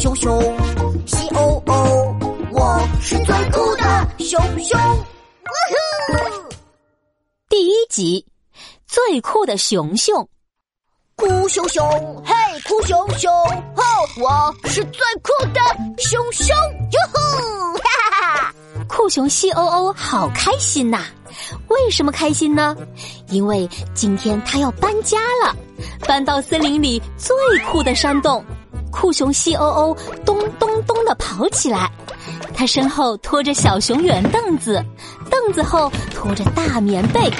熊熊，C O O，我是最酷的熊熊。呜呼！第一集，最酷的熊熊。酷熊熊，嘿，酷熊熊，哦，我是最酷的熊熊，哟吼，哈哈哈！酷熊西欧欧好开心呐！为什么开心呢？因为今天他要搬家了，搬到森林里最酷的山洞。酷熊 C O O 咚咚咚的跑起来，他身后拖着小熊圆凳子，凳子后拖着大棉被。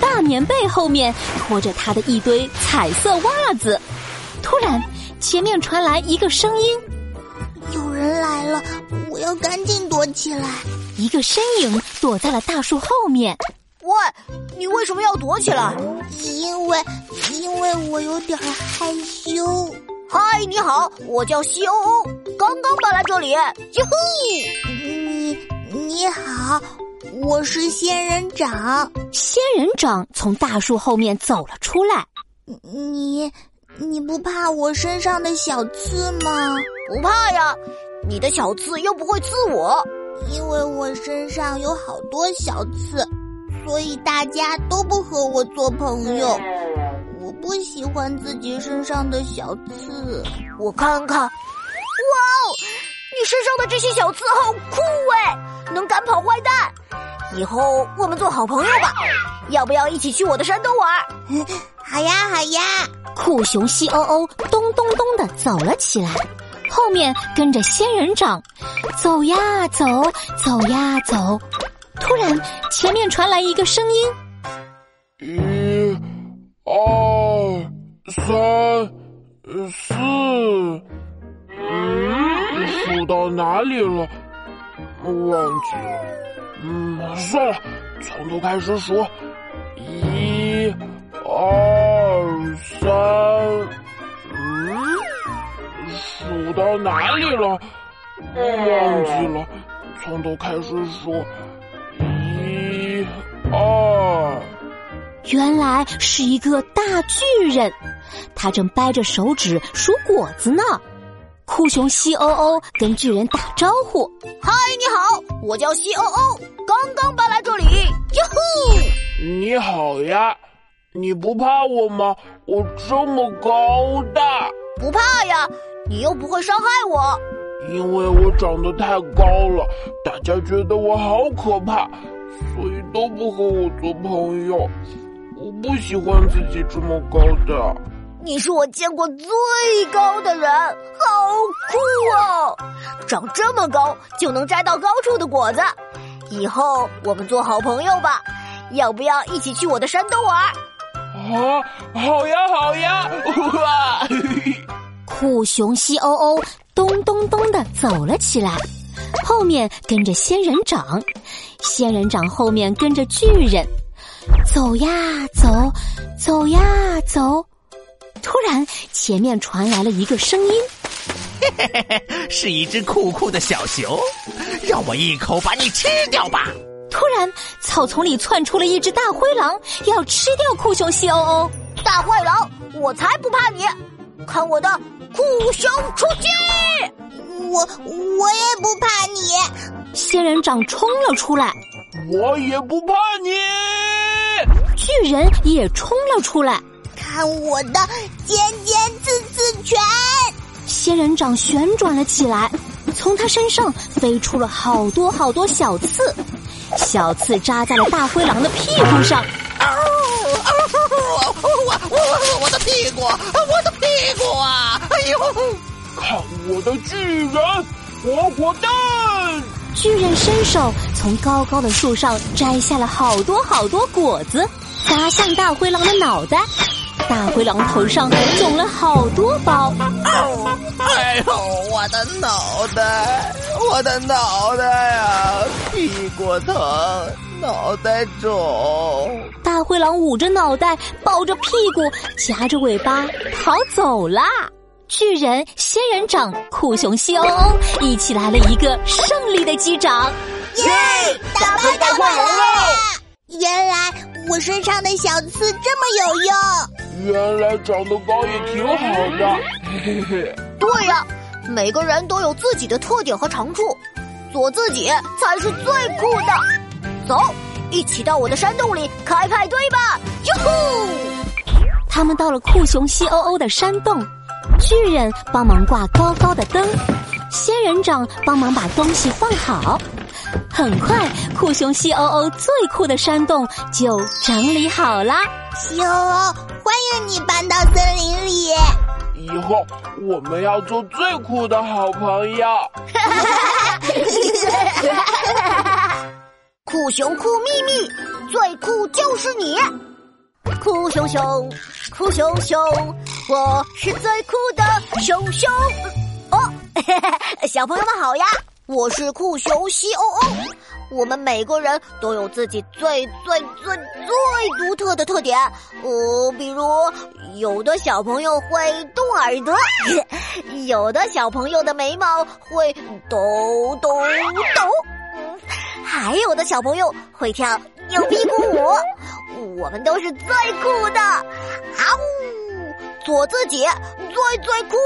大棉被后面拖着他的一堆彩色袜子。突然，前面传来一个声音：“有人来了，我要赶紧躲起来。”一个身影躲在了大树后面。喂，你为什么要躲起来？因为，因为我有点害羞。好，我叫西欧欧，刚刚搬来这里。哟呼，你你好。我是仙人掌，仙人掌从大树后面走了出来。你，你不怕我身上的小刺吗？不怕呀，你的小刺又不会刺我。因为我身上有好多小刺，所以大家都不和我做朋友。我不喜欢自己身上的小刺。我看看，哇哦，你身上的这些小刺好酷哎，能赶跑坏蛋。以后我们做好朋友吧，要不要一起去我的山洞玩？好呀，好呀！酷熊西欧欧咚咚咚的走了起来，后面跟着仙人掌，走呀走，走呀走。突然，前面传来一个声音：一、二、三、四，嗯，数到哪里了？忘记了。嗯，算了，从头开始数，一、二、三，嗯，数到哪里了？忘记了，从头开始数，一、二。原来是一个大巨人，他正掰着手指数果子呢。酷熊西欧欧跟巨人打招呼：“嗨，你好，我叫西欧欧，刚刚搬来这里。”哟呼！你好呀，你不怕我吗？我这么高大。不怕呀，你又不会伤害我。因为我长得太高了，大家觉得我好可怕，所以都不和我做朋友。我不喜欢自己这么高大。你是我见过最高的人，好酷哦！长这么高就能摘到高处的果子，以后我们做好朋友吧。要不要一起去我的山洞玩？啊，好呀，好呀！哇，酷熊西欧欧咚咚咚的走了起来，后面跟着仙人掌，仙人掌后面跟着巨人，走呀走，走呀走。突然，前面传来了一个声音：“嘿嘿嘿嘿，是一只酷酷的小熊，让我一口把你吃掉吧！”突然，草丛里窜出了一只大灰狼，要吃掉酷熊西欧欧。大坏狼，我才不怕你！看我的酷熊出击！我我也不怕你！仙人掌冲了出来，我也不怕你！巨人也冲了出来。看我的尖尖刺刺拳！仙人掌旋转了起来，从他身上飞出了好多好多小刺，小刺扎在了大灰狼的屁股上。我我我我的屁股，我的屁股啊！哎呦，看我的巨人活活蛋！巨人伸手从高高的树上摘下了好多好多果子，砸向大灰狼的脑袋。大灰狼头上肿了好多包，哎呦，我的脑袋，我的脑袋呀，屁股疼，脑袋肿。大灰狼捂着脑袋，抱着屁股，夹着尾巴逃走啦。巨人、仙人掌、酷熊西欧欧一起来了一个胜利的击掌，耶！打败大灰狼了！原来我身上的小刺这么有用。原来长得高也挺好的，嘿嘿嘿。对呀，每个人都有自己的特点和长处，做自己才是最酷的。走，一起到我的山洞里开派对吧！哟呼！他们到了酷熊西欧欧的山洞，巨人帮忙挂高高的灯，仙人掌帮忙把东西放好。很快，酷熊西欧欧最酷的山洞就整理好啦。西欧欧，欢迎你搬到森林里。以后我们要做最酷的好朋友。酷熊酷秘密，最酷就是你！酷熊熊，酷熊熊，我是最酷的熊熊。哦，小朋友们好呀，我是酷熊西欧欧。我们每个人都有自己最最最最独特的特点。呃，比如有的小朋友会动耳朵，有的小朋友的眉毛会抖抖抖。还有的小朋友会跳扭屁股舞，我们都是最酷的，啊呜！做自己，最最酷。